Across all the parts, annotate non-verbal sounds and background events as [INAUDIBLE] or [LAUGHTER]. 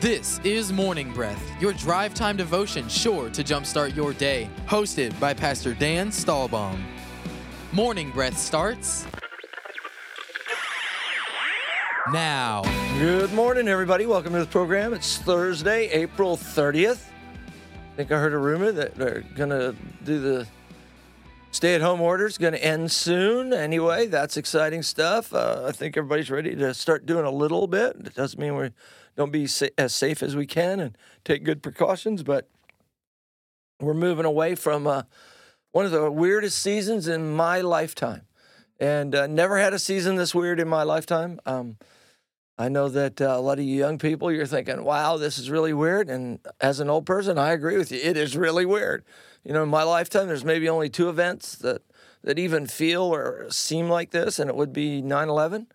This is Morning Breath, your drive time devotion sure to jumpstart your day. Hosted by Pastor Dan Stahlbaum. Morning Breath starts now. Good morning, everybody. Welcome to the program. It's Thursday, April 30th. I think I heard a rumor that they're going to do the stay at home order orders, going to end soon. Anyway, that's exciting stuff. Uh, I think everybody's ready to start doing a little bit. It doesn't mean we don't be sa- as safe as we can and take good precautions, but we're moving away from uh, one of the weirdest seasons in my lifetime. And uh, never had a season this weird in my lifetime. Um, I know that uh, a lot of you young people, you're thinking, wow, this is really weird. And as an old person, I agree with you. It is really weird. You know, in my lifetime, there's maybe only two events that, that even feel or seem like this, and it would be 9 11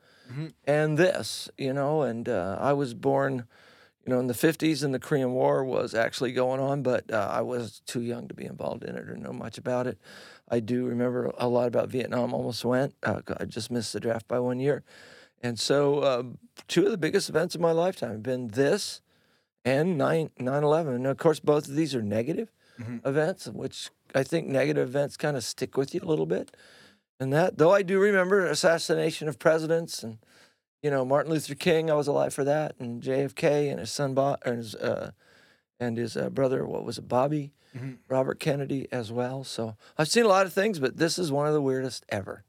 and this, you know. And uh, I was born, you know, in the 50s, and the Korean War was actually going on, but uh, I was too young to be involved in it or know much about it. I do remember a lot about Vietnam, almost went. Uh, I just missed the draft by one year. And so, uh, two of the biggest events of my lifetime have been this and 9 11. And of course, both of these are negative events, which I think negative events kind of stick with you a little bit. And that, though I do remember assassination of presidents and, you know, Martin Luther King, I was alive for that, and JFK and his son, Bob, or his, uh, and his uh, brother, what was it, Bobby, Robert Kennedy as well. So I've seen a lot of things, but this is one of the weirdest ever.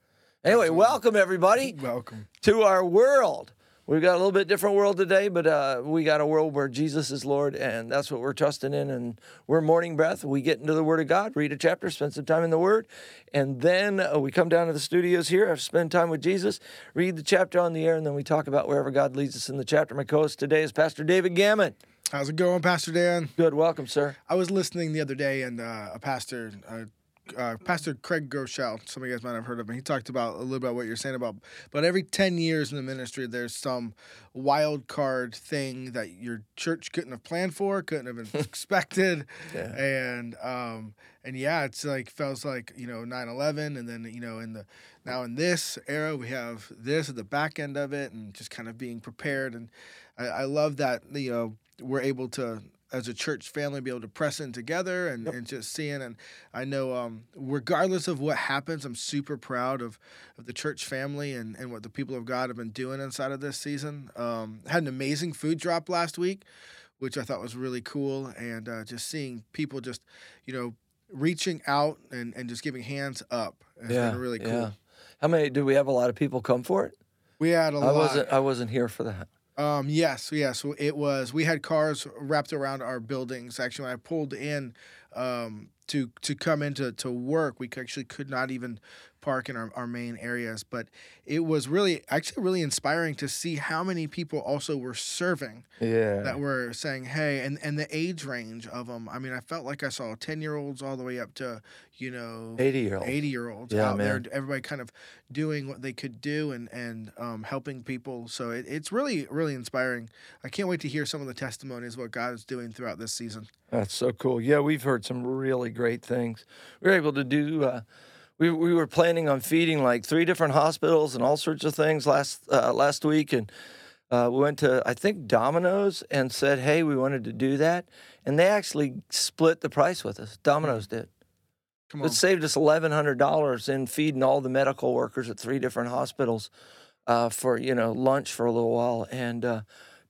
Anyway, welcome everybody Welcome. to our world. We've got a little bit different world today, but uh, we got a world where Jesus is Lord, and that's what we're trusting in. And we're morning breath. We get into the Word of God, read a chapter, spend some time in the Word, and then uh, we come down to the studios here, have spend time with Jesus, read the chapter on the air, and then we talk about wherever God leads us in the chapter. My co-host today is Pastor David Gammon. How's it going, Pastor Dan? Good, welcome, sir. I was listening the other day, and uh, a pastor, uh, Pastor Craig Groeschel, some of you guys might have heard of him. He talked about a little bit about what you're saying about, but every ten years in the ministry, there's some wild card thing that your church couldn't have planned for, couldn't have been [LAUGHS] expected, Yeah. and um, and yeah, it's like feels like you know 9/11, and then you know in the now in this era we have this at the back end of it, and just kind of being prepared, and I, I love that you know we're able to as a church family be able to press in together and, and just seeing and I know um, regardless of what happens I'm super proud of, of the church family and, and what the people of God have been doing inside of this season um, had an amazing food drop last week which I thought was really cool and uh, just seeing people just you know reaching out and, and just giving hands up has been really cool yeah. How many? Do we have a lot of people come for it? we had a I lot wasn't. I wasn't here for that. Um, yes, yes. It was. We had cars wrapped around our buildings. Actually, when I pulled in um, to to come into to work, we actually could not even park in our, our main areas. But it was really, actually, really inspiring to see how many people also were serving Yeah. that were saying, "Hey," and and the age range of them. I mean, I felt like I saw ten year olds all the way up to you know 80 year old. 80 year olds Yeah, out there man. everybody kind of doing what they could do and and um, helping people so it, it's really really inspiring i can't wait to hear some of the testimonies of what god is doing throughout this season That's so cool. Yeah, we've heard some really great things. We were able to do. Uh, we we were planning on feeding like three different hospitals and all sorts of things last uh, last week, and uh, we went to I think Domino's and said, "Hey, we wanted to do that," and they actually split the price with us. Domino's did. come on It saved us eleven hundred dollars in feeding all the medical workers at three different hospitals uh, for you know lunch for a little while, and uh,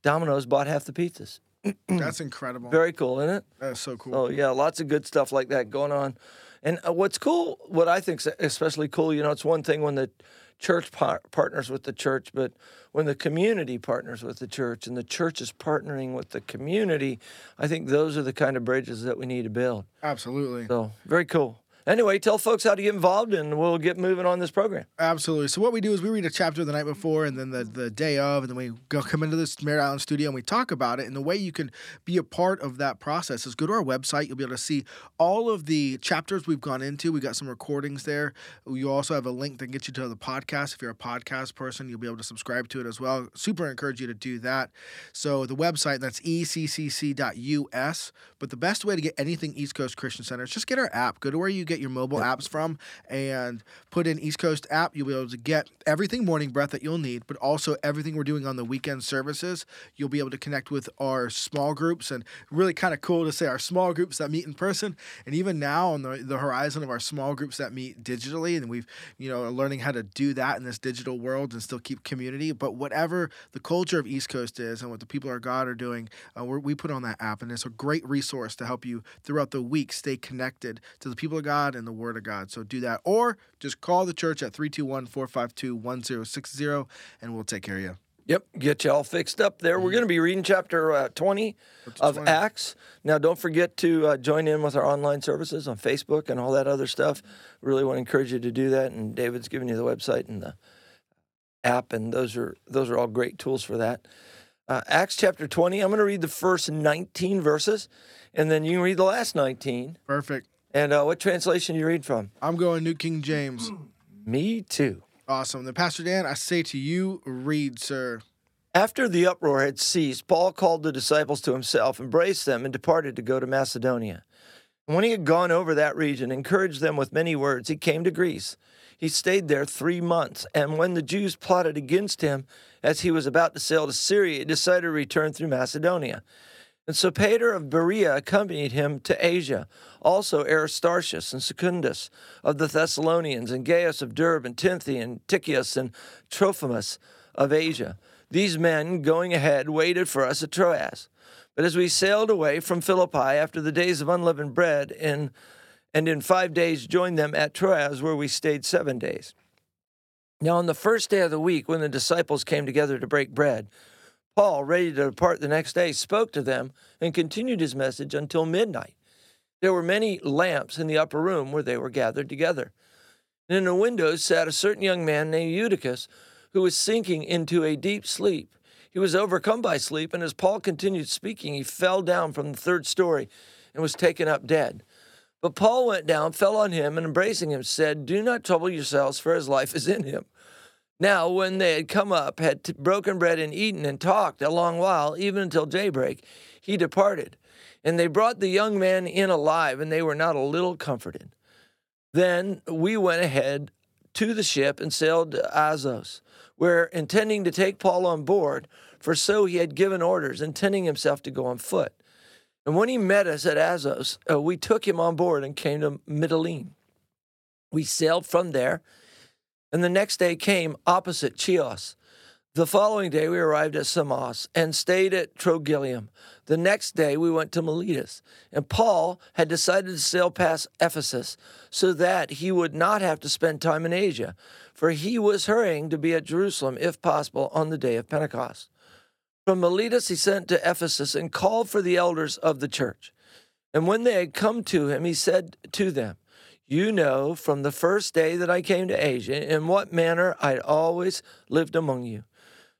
Domino's bought half the pizzas. that's incredible Very cool, isn't it? that's so cool Oh yeah, lots of good stuff like that going on. And uh, what's cool, what I think especially cool, you know, it's one thing when the church par- partners with the church, but when the community partners with the church and the church is partnering with the community, I think those are the kind of bridges that we need to build. absolutely So very cool. Anyway, tell folks how to get involved, and we'll get moving on this program. Absolutely. So what we do is we read a chapter the night before, and then the, the day of, and then we go come into this Merritt Island studio and we talk about it. And the way you can be a part of that process is go to our website. You'll be able to see all of the chapters we've gone into. We got some recordings there. You also have a link that gets you to the podcast. If you're a podcast person, you'll be able to subscribe to it as well. Super encourage you to do that. So the website that's eccc.us. But the best way to get anything East Coast Christian Center is just get our app. Go to where you get get your mobile apps from and put in East Coast app. You'll be able to get everything Morning Breath that you'll need, but also everything we're doing on the weekend services. You'll be able to connect with our small groups and really kind of cool to say our small groups that meet in person. And even now on the, the horizon of our small groups that meet digitally, and we've, you know, are learning how to do that in this digital world and still keep community. But whatever the culture of East Coast is and what the people of God are doing, uh, we put on that app. And it's a great resource to help you throughout the week stay connected to the people of God and the Word of God. So do that. Or just call the church at 321 452 1060 and we'll take care of you. Yep, get you all fixed up there. We're mm-hmm. going to be reading chapter uh, 20 of 20? Acts. Now, don't forget to uh, join in with our online services on Facebook and all that other stuff. Really want to encourage you to do that. And David's giving you the website and the app, and those are those are all great tools for that. Uh, Acts chapter 20. I'm going to read the first 19 verses, and then you can read the last 19. Perfect. And uh, what translation you read from? I'm going New King James. [CLEARS THROAT] Me too. Awesome. Then, Pastor Dan, I say to you, read, sir. After the uproar had ceased, Paul called the disciples to himself, embraced them, and departed to go to Macedonia. And when he had gone over that region, encouraged them with many words, he came to Greece. He stayed there three months, and when the Jews plotted against him as he was about to sail to Syria, he decided to return through Macedonia. And Sopater of Berea accompanied him to Asia, also Aristarchus and Secundus of the Thessalonians, and Gaius of Derbe, and Timothy, and Tychicus, and Trophimus of Asia. These men, going ahead, waited for us at Troas. But as we sailed away from Philippi after the days of unleavened bread, in, and in five days joined them at Troas, where we stayed seven days. Now, on the first day of the week, when the disciples came together to break bread, Paul, ready to depart the next day, spoke to them and continued his message until midnight. There were many lamps in the upper room where they were gathered together. And in the windows sat a certain young man named Eutychus, who was sinking into a deep sleep. He was overcome by sleep, and as Paul continued speaking, he fell down from the third story and was taken up dead. But Paul went down, fell on him, and embracing him, said, Do not trouble yourselves, for his life is in him. Now, when they had come up, had t- broken bread and eaten and talked a long while, even until daybreak, he departed. And they brought the young man in alive, and they were not a little comforted. Then we went ahead to the ship and sailed to Assos, where intending to take Paul on board, for so he had given orders, intending himself to go on foot. And when he met us at Assos, uh, we took him on board and came to Mytilene. We sailed from there and the next day came opposite Chios. The following day we arrived at Samos and stayed at Trogyllium. The next day we went to Miletus, and Paul had decided to sail past Ephesus so that he would not have to spend time in Asia, for he was hurrying to be at Jerusalem, if possible, on the day of Pentecost. From Miletus he sent to Ephesus and called for the elders of the church. And when they had come to him, he said to them, you know from the first day that I came to Asia in what manner I always lived among you,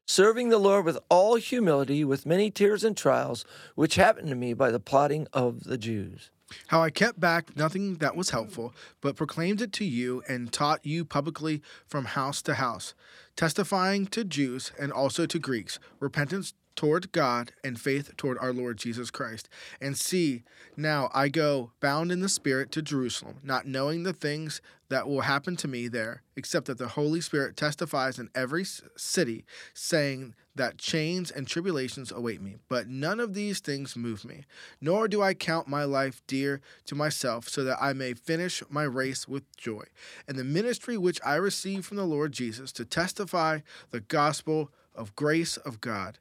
serving the Lord with all humility, with many tears and trials, which happened to me by the plotting of the Jews. How I kept back nothing that was helpful, but proclaimed it to you and taught you publicly from house to house, testifying to Jews and also to Greeks repentance toward God and faith toward our Lord Jesus Christ. And see, now I go bound in the Spirit to Jerusalem, not knowing the things that will happen to me there, except that the Holy Spirit testifies in every city, saying that chains and tribulations await me. But none of these things move me, nor do I count my life dear to myself, so that I may finish my race with joy, and the ministry which I receive from the Lord Jesus to testify the gospel of grace of God.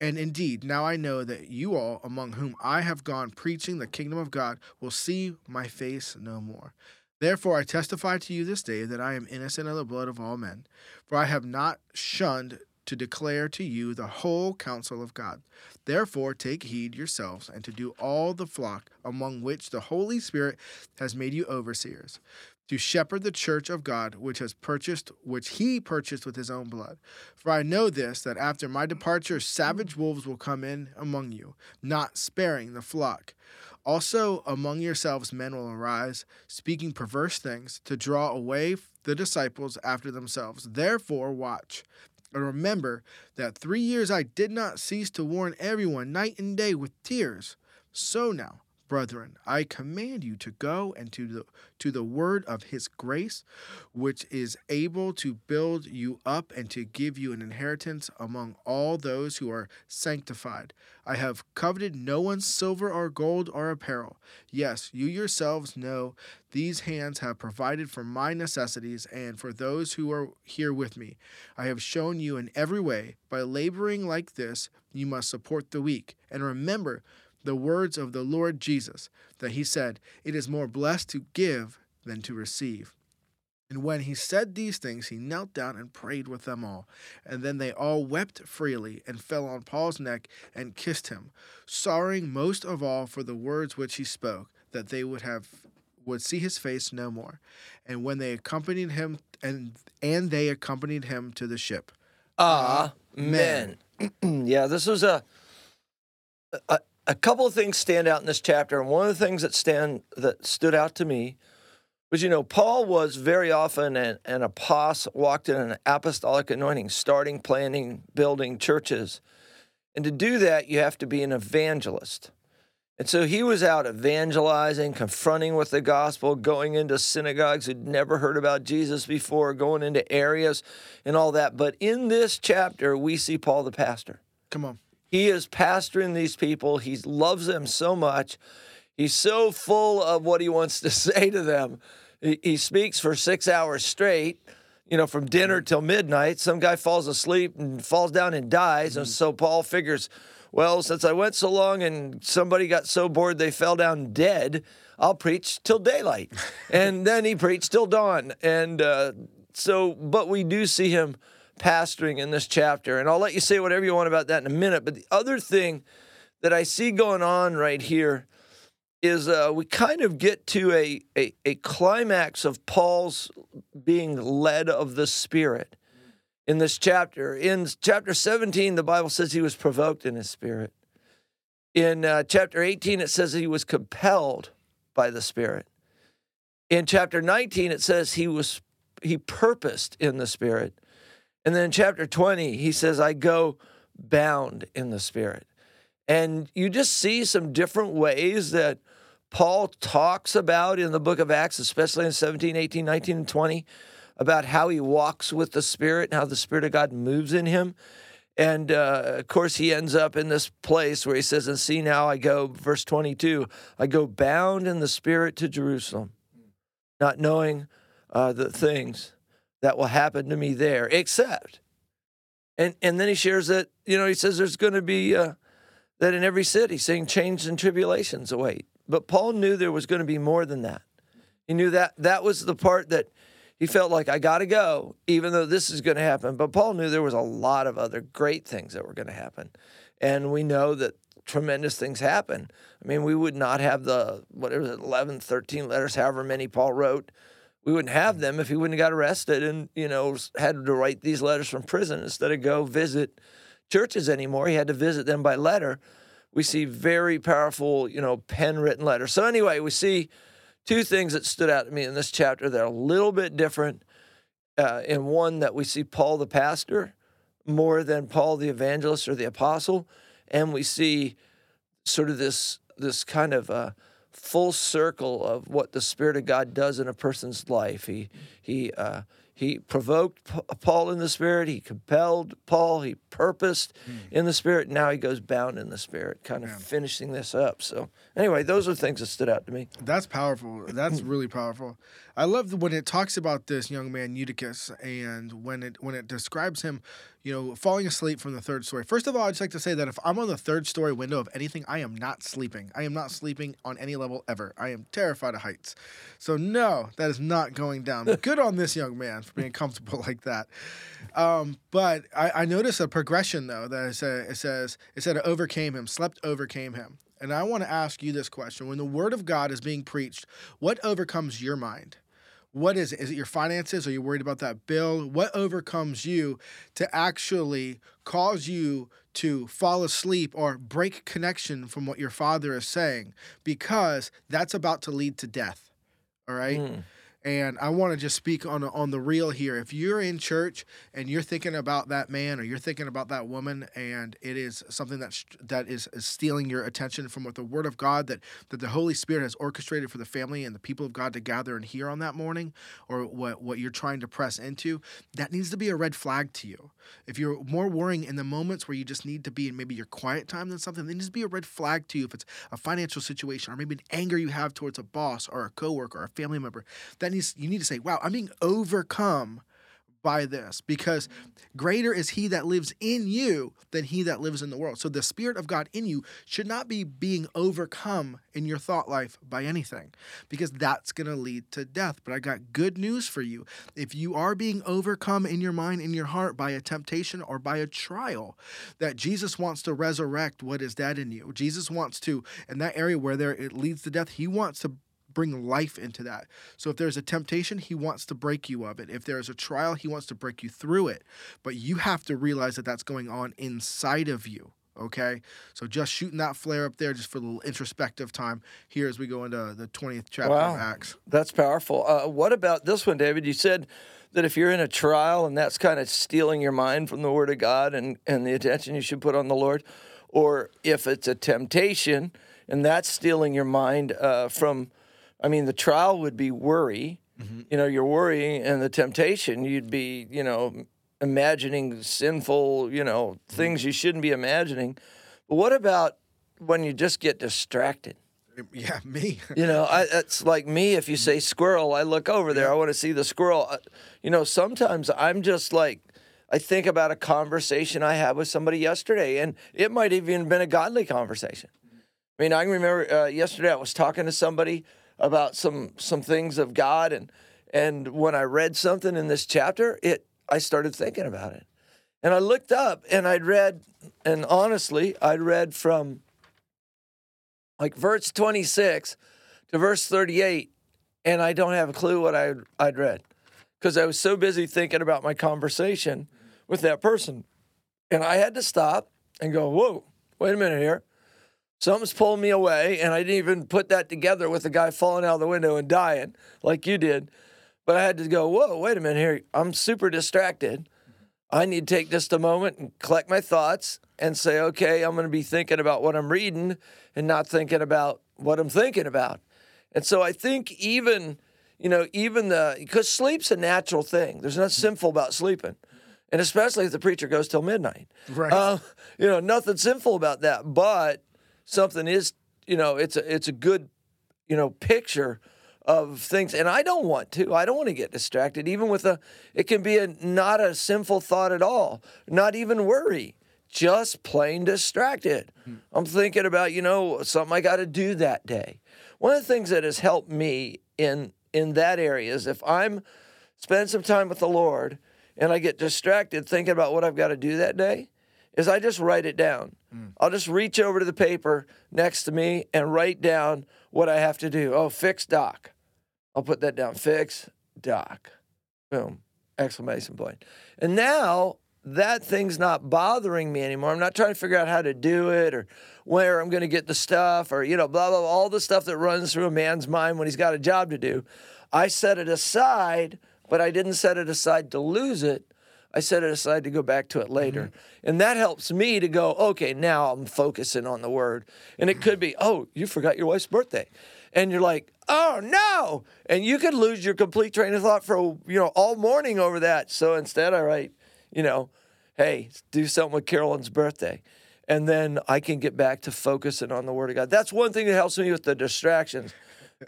And indeed, now I know that you all, among whom I have gone preaching the kingdom of God, will see my face no more. Therefore, I testify to you this day that I am innocent of the blood of all men, for I have not shunned to declare to you the whole counsel of God. Therefore, take heed yourselves and to do all the flock among which the Holy Spirit has made you overseers to shepherd the church of God which has purchased which he purchased with his own blood. For I know this that after my departure savage wolves will come in among you, not sparing the flock. Also among yourselves men will arise, speaking perverse things, to draw away the disciples after themselves. Therefore watch. And remember that three years I did not cease to warn everyone night and day with tears. So now brethren, I command you to go and to the to the word of his grace, which is able to build you up and to give you an inheritance among all those who are sanctified. I have coveted no one's silver or gold or apparel. Yes, you yourselves know these hands have provided for my necessities and for those who are here with me. I have shown you in every way, by laboring like this, you must support the weak. And remember the words of the Lord Jesus, that he said, It is more blessed to give than to receive. And when he said these things, he knelt down and prayed with them all. And then they all wept freely and fell on Paul's neck and kissed him, sorrowing most of all for the words which he spoke, that they would have would see his face no more. And when they accompanied him and and they accompanied him to the ship. Amen. [CLEARS THROAT] yeah, this was a, a a couple of things stand out in this chapter, and one of the things that stand that stood out to me was, you know, Paul was very often an, an apostle, walked in an apostolic anointing, starting, planning, building churches, and to do that, you have to be an evangelist. And so he was out evangelizing, confronting with the gospel, going into synagogues who'd never heard about Jesus before, going into areas and all that. But in this chapter, we see Paul the pastor. Come on. He is pastoring these people. He loves them so much. He's so full of what he wants to [LAUGHS] say to them. He, he speaks for six hours straight, you know, from dinner till midnight. Some guy falls asleep and falls down and dies. Mm-hmm. And so Paul figures, well, since I went so long and somebody got so bored they fell down dead, I'll preach till daylight. [LAUGHS] and then he preached till dawn. And uh, so, but we do see him pastoring in this chapter. And I'll let you say whatever you want about that in a minute. But the other thing that I see going on right here is uh, we kind of get to a, a, a climax of Paul's being led of the Spirit in this chapter. In chapter 17, the Bible says he was provoked in his spirit. In uh, chapter 18, it says he was compelled by the Spirit. In chapter 19, it says he was he purposed in the Spirit. And then in chapter 20, he says, I go bound in the Spirit. And you just see some different ways that Paul talks about in the book of Acts, especially in 17, 18, 19, and 20, about how he walks with the Spirit and how the Spirit of God moves in him. And uh, of course, he ends up in this place where he says, And see now I go, verse 22, I go bound in the Spirit to Jerusalem, not knowing uh, the things that will happen to me there, except. And, and then he shares that, you know, he says there's going to be uh, that in every city, saying change and tribulations await. But Paul knew there was going to be more than that. He knew that that was the part that he felt like I got to go, even though this is going to happen. But Paul knew there was a lot of other great things that were going to happen. And we know that tremendous things happen. I mean, we would not have the, whatever, 11, 13 letters, however many Paul wrote we wouldn't have them if he wouldn't have got arrested and you know had to write these letters from prison instead of go visit churches anymore. He had to visit them by letter. We see very powerful, you know, pen written letters. So anyway, we see two things that stood out to me in this chapter that are a little bit different. Uh, in one that we see Paul the pastor more than Paul the evangelist or the apostle, and we see sort of this this kind of uh, full circle of what the Spirit of God does in a person's life. He he uh, he provoked Paul in the Spirit. He compelled Paul. He purposed mm. in the Spirit. Now he goes bound in the Spirit, kind of finishing this up. So anyway, those are things that stood out to me. That's powerful. That's [CLEARS THROAT] really powerful. I love when it talks about this young man Eutychus and when it when it describes him, you know, falling asleep from the third story. First of all, I'd just like to say that if I'm on the third story window of anything, I am not sleeping. I am not sleeping on any level ever. I am terrified of heights. So no, that is not going down. [LAUGHS] Good on this young man for being comfortable like that. Um, but I, I noticed a progression though that it, said, it says it said it overcame him, slept overcame him. And I want to ask you this question: When the word of God is being preached, what overcomes your mind? What is it? Is it your finances? Are you worried about that bill? What overcomes you to actually cause you to fall asleep or break connection from what your father is saying? Because that's about to lead to death. All right. Mm. And I want to just speak on on the real here. If you're in church and you're thinking about that man or you're thinking about that woman, and it is something that that is, is stealing your attention from what the Word of God that that the Holy Spirit has orchestrated for the family and the people of God to gather and hear on that morning, or what what you're trying to press into, that needs to be a red flag to you. If you're more worrying in the moments where you just need to be in maybe your quiet time than something, needs to be a red flag to you. If it's a financial situation or maybe an anger you have towards a boss or a coworker or a family member, that you need to say, "Wow, I'm being overcome." by this because greater is he that lives in you than he that lives in the world. So the spirit of God in you should not be being overcome in your thought life by anything because that's going to lead to death. But I got good news for you. If you are being overcome in your mind in your heart by a temptation or by a trial, that Jesus wants to resurrect what is dead in you. Jesus wants to in that area where there it leads to death, he wants to bring life into that. So if there's a temptation, he wants to break you of it. If there's a trial, he wants to break you through it. But you have to realize that that's going on inside of you. Okay, so just shooting that flare up there, just for a little introspective time here as we go into the twentieth chapter wow. of Acts. That's powerful. Uh, what about this one, David? You said that if you're in a trial and that's kind of stealing your mind from the Word of God and and the attention you should put on the Lord, or if it's a temptation and that's stealing your mind uh, from I mean, the trial would be worry. Mm-hmm. You know, you're worrying, and the temptation, you'd be, you know, imagining sinful, you know, mm-hmm. things you shouldn't be imagining. But what about when you just get distracted? [LAUGHS] Yeah, me. you know, I, it's like me. If you say squirrel, I look over there. Yeah. I want to see the squirrel. You know, sometimes I'm just like, I think about a conversation I had with somebody yesterday, and it might have even been a godly conversation. I mean, I can remember uh, yesterday I was talking to somebody about some some things of God and and when I read something in this chapter, it I started thinking about it. And I looked up and I'd read and honestly, I'd read from like verse 26 to verse 38 and I don't have a clue what I'd, I'd read because I was so busy thinking about my conversation with that person. And I had to stop and go, whoa, wait a minute here. Something's pulling me away, and I didn't even put that together with the guy falling out of the window and dying like you did. But I had to go, whoa, wait a minute here. I'm super distracted. I need to take just a moment and collect my thoughts and say, okay, I'm going to be thinking about what I'm reading and not thinking about what I'm thinking about. And so I think even, you know, even the, because sleep's a natural thing. There's nothing sinful about sleeping. And especially if the preacher goes till midnight. Right. Uh, you know, nothing sinful about that. But something is, you know, it's a it's a good, you know, picture of things. And I don't want to. I don't want to get distracted. Even with a, it can be a not a sinful thought at all. Not even worry. Just plain distracted. Mm-hmm. I'm thinking about, you know, something I got to do that day. One of the things that has helped me in in that area is if I'm spending some time with the Lord and I get distracted thinking about what I've got to do that day, is I just write it down. Mm. I'll just reach over to the paper next to me and write down what I have to do. Oh, fix doc. I'll put that down. Fix doc. Boom. Exclamation point. And now that thing's not bothering me anymore. I'm not trying to figure out how to do it or where I'm going to get the stuff or, you know, blah, blah, blah, all the stuff that runs through a man's mind when he's got a job to do. I set it aside, but I didn't set it aside to lose it. I set it aside to go back to it later. Mm-hmm. And that helps me to go, okay, now I'm focusing on the word. And it could be, oh, you forgot your wife's birthday. And you're like, oh no. And you could lose your complete train of thought for, you know, all morning over that. So instead I write, you know, hey, do something with Carolyn's birthday. And then I can get back to focusing on the word of God. That's one thing that helps me with the distractions.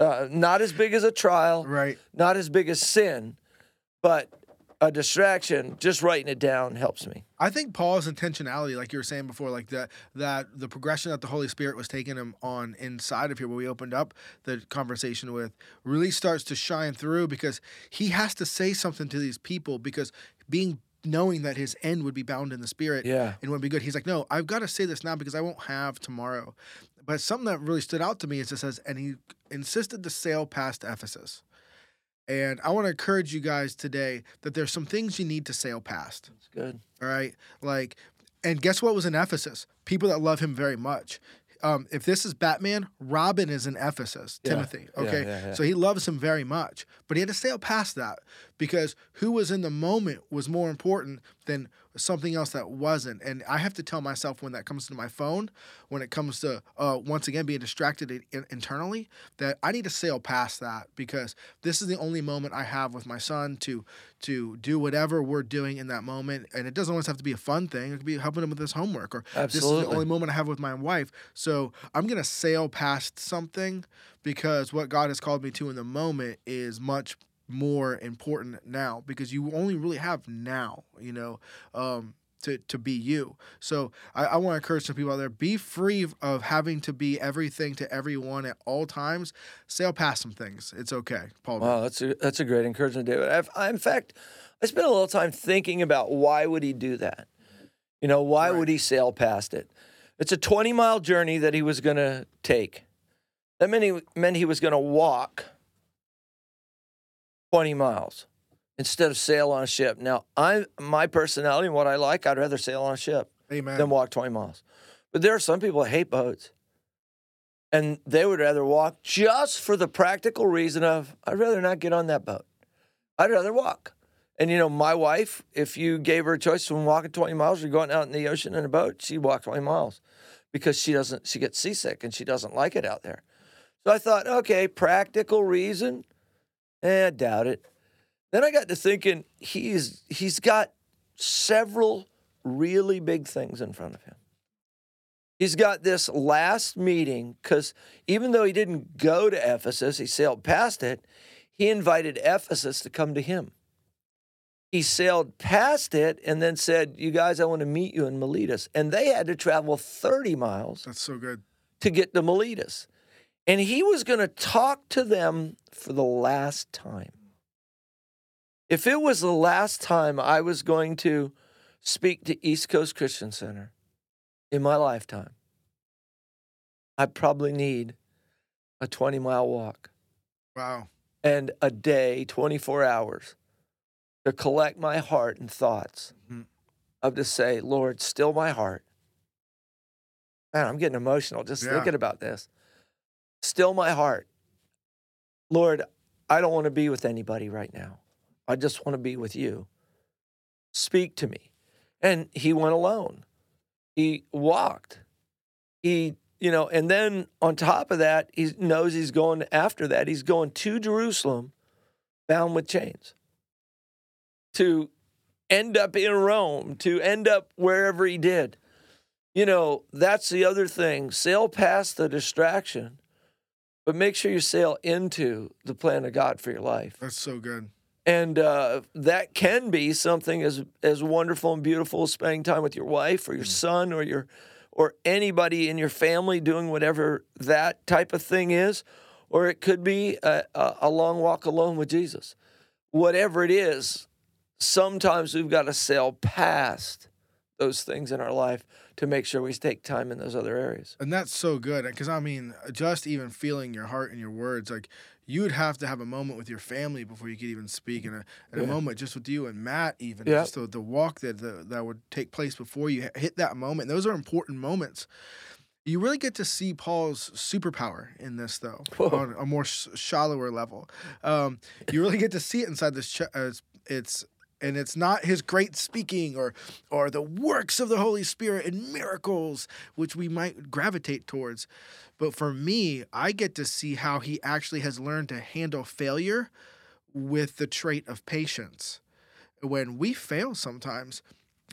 Uh, not as big as a trial, right? Not as big as sin, but a distraction, just writing it down helps me. I think Paul's intentionality, like you were saying before, like that that the progression that the Holy Spirit was taking him on inside of here, where we opened up the conversation with, really starts to shine through because he has to say something to these people because being knowing that his end would be bound in the spirit yeah. and would be good. He's like, no, I've got to say this now because I won't have tomorrow. But something that really stood out to me is it says, and he insisted to sail past Ephesus. And I want to encourage you guys today that there's some things you need to sail past. That's good. All right. Like, and guess what was in Ephesus? People that love him very much. um, if this is Batman, Robin is in Ephesus, Yeah, Timothy. yeah, Okay, yeah, yeah. so he loves him very much, but he had to sail past that because who was in the moment was more important than something else that wasn't. And I have to tell myself when that comes to my phone, when it comes to uh, once again being distracted in- internally, that I need to sail past that because this is the only moment I have with my son to to do whatever we're doing in that moment. And it doesn't always have to be a fun thing. It could be helping him with his homework or this is the only moment I have with my wife. So I'm gonna sail past something because what God has called me to in the moment is much more important now because you only really have now, you know, um, to, to be you. So I, I want to encourage some people out there be free of having to be everything to everyone at all times. Sail past some things. It's okay. Paul. Wow, that's a that's a great encouragement, David. I've, I, in fact, I spent a little time thinking about why would he do that. You know, why Right. would he sail past it? It's a 20 mile journey that he was going to take. That meant he, meant he was going to walk 20 miles instead of sail on a ship. Now, I my personality and what I like, I'd rather sail on a ship Amen. than walk 20 miles. But there are some people that hate boats. And they would rather walk just for the practical reason of, I'd rather not get on that boat. I'd rather walk. And you know, my wife, if you gave her a choice from walking 20 miles or going out in the ocean in a boat, she'd walk 20 miles because she doesn't, she gets seasick and she doesn't like it out there. So I thought, okay, practical reason, eh, I doubt it. Then I got to thinking, he's he's got several really big things in front of him. He's got this last meeting because even though he didn't go to Ephesus, he sailed past it. He invited Ephesus to come to him. He sailed past it and then said, You guys, I want to meet you in Miletus. And they had to travel 30 miles That's so good. to get to Miletus. And he was going to talk to them for the last time. If it was the last time I was going to speak to East Coast Christian Center in my lifetime, I probably need a 20 mile walk Wow. and a day, 24 hours to collect my heart and thoughts Mhm. of to say, Lord, still my heart. Man, I'm getting emotional just Yeah. thinking about this. Still my heart. Lord, I don't want to be with anybody right now. I just want to be with you. Speak to me. And he went alone. He walked. He, you know, and then on top of that, he knows he's going after that. He's going to Jerusalem bound with chains to end up in Rome, to end up wherever he did. You know, that's the other thing. Sail past the distraction, but make sure you sail into the plan of God for your life. That's so good. And uh, that can be something as as wonderful and beautiful as spending time with your wife or your son or your or anybody in your family doing whatever that type of thing is, or it could be a, a, a long walk alone with Jesus. Whatever it is, sometimes we've got to sail past those things in our life to make sure we take time in those other areas. And that's so good because I mean, just even feeling your heart and your words, like you would have to have a moment with your family before you could even speak, and a, and a moment just with you and Matt, even Yeah. just the, the walk that the, that would take place before you hit that moment. Those are important moments. You really get to see Paul's superpower in this, though, Whoa. on a more sh- shallower level. Um, you really get to see it inside this. Ch- uh, it's, it's and it's not his great speaking or or the works of the Holy Spirit and miracles which we might gravitate towards. But for me, I get to see how he actually has learned to handle failure with the trait of patience. When we fail sometimes,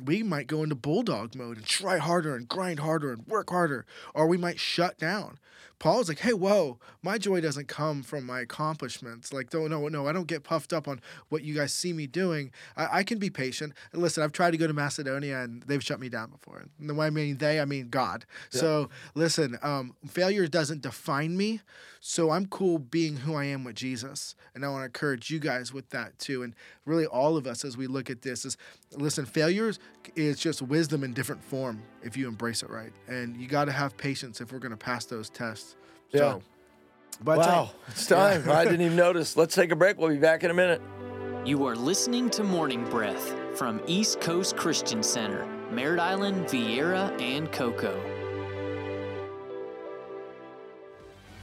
we might go into bulldog mode and try harder and grind harder and work harder, or we might shut down. Paul's like, hey, whoa, my joy doesn't come from my accomplishments. Like, no, no, no, I don't get puffed up on what you guys see me doing. I, I can be patient. And listen, I've tried to go to Macedonia and they've shut me down before. And when I mean they, I mean God. So listen, um, failure doesn't define me. So I'm cool being who I am with Jesus. And I want to encourage you guys with that too. And really all of us as we look at this is listen, failures is just wisdom in different form if you embrace it right. And you got to have patience if we're going to pass those tests. Yeah. So, but Wow, it's time. I [LAUGHS] didn't even notice. Let's take a break. We'll be back in a minute. You are listening to Morning Breath from East Coast Christian Center, Merritt Island, Viera, and Cocoa.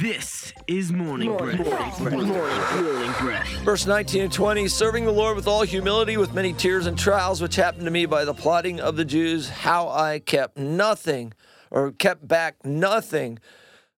This is Morning, Breath. Morning, Breath. Verse 19 and 20 Serving the Lord with all humility, with many tears and trials, which happened to me by the plotting of the Jews, how I kept nothing or kept back nothing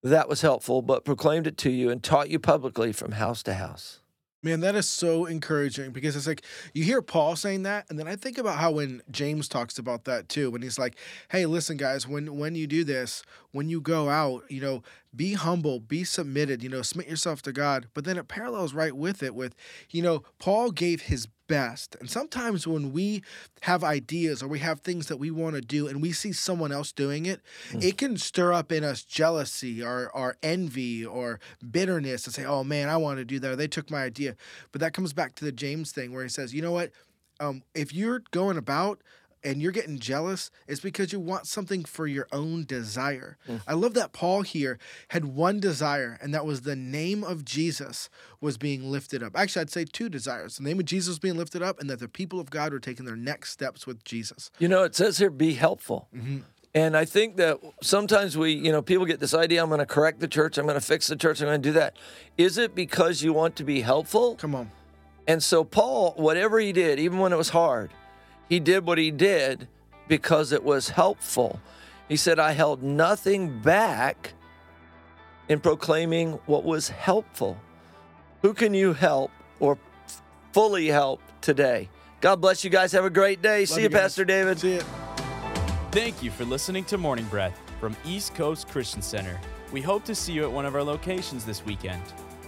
that was helpful, but proclaimed it to you and taught you publicly from house to house. Man, that is so encouraging because it's like you hear Paul saying that, and then I think about how when James talks about that too, when he's like, "Hey, listen, guys, when when you do this, when you go out, you know, be humble, be submitted, you know, submit yourself to God." But then it parallels right with it with, you know, Paul gave his best, and sometimes when we have ideas or we have things that we want to do, and we see someone else doing it, it can stir up in us jealousy or or envy or bitterness and say, "Oh man, I want to do that." Or they took my idea. But that comes back to the James thing where he says, "You know what? Um, if you're going about and you're getting jealous, it's because you want something for your own desire. Hmm. I love that Paul here had one desire, and that was the name of Jesus was being lifted up. Actually, I'd say two desires the name of Jesus was being lifted up, and that the people of God were taking their next steps with Jesus. You know, it says here, be helpful. Mm-hmm. And I think that sometimes we, you know, people get this idea I'm going to correct the church, I'm going to fix the church, I'm going to do that. Is it because you want to be helpful? Come on. And so, Paul, whatever he did, even when it was hard, he did what he did because it was helpful. He said, I held nothing back in proclaiming what was helpful. Who can you help or fully help today? God bless you guys. Have a great day. See you, guys. Pastor David. See you. Thank you for listening to Morning Breath from East Coast Christian Center. We hope to see you at one of our locations this weekend.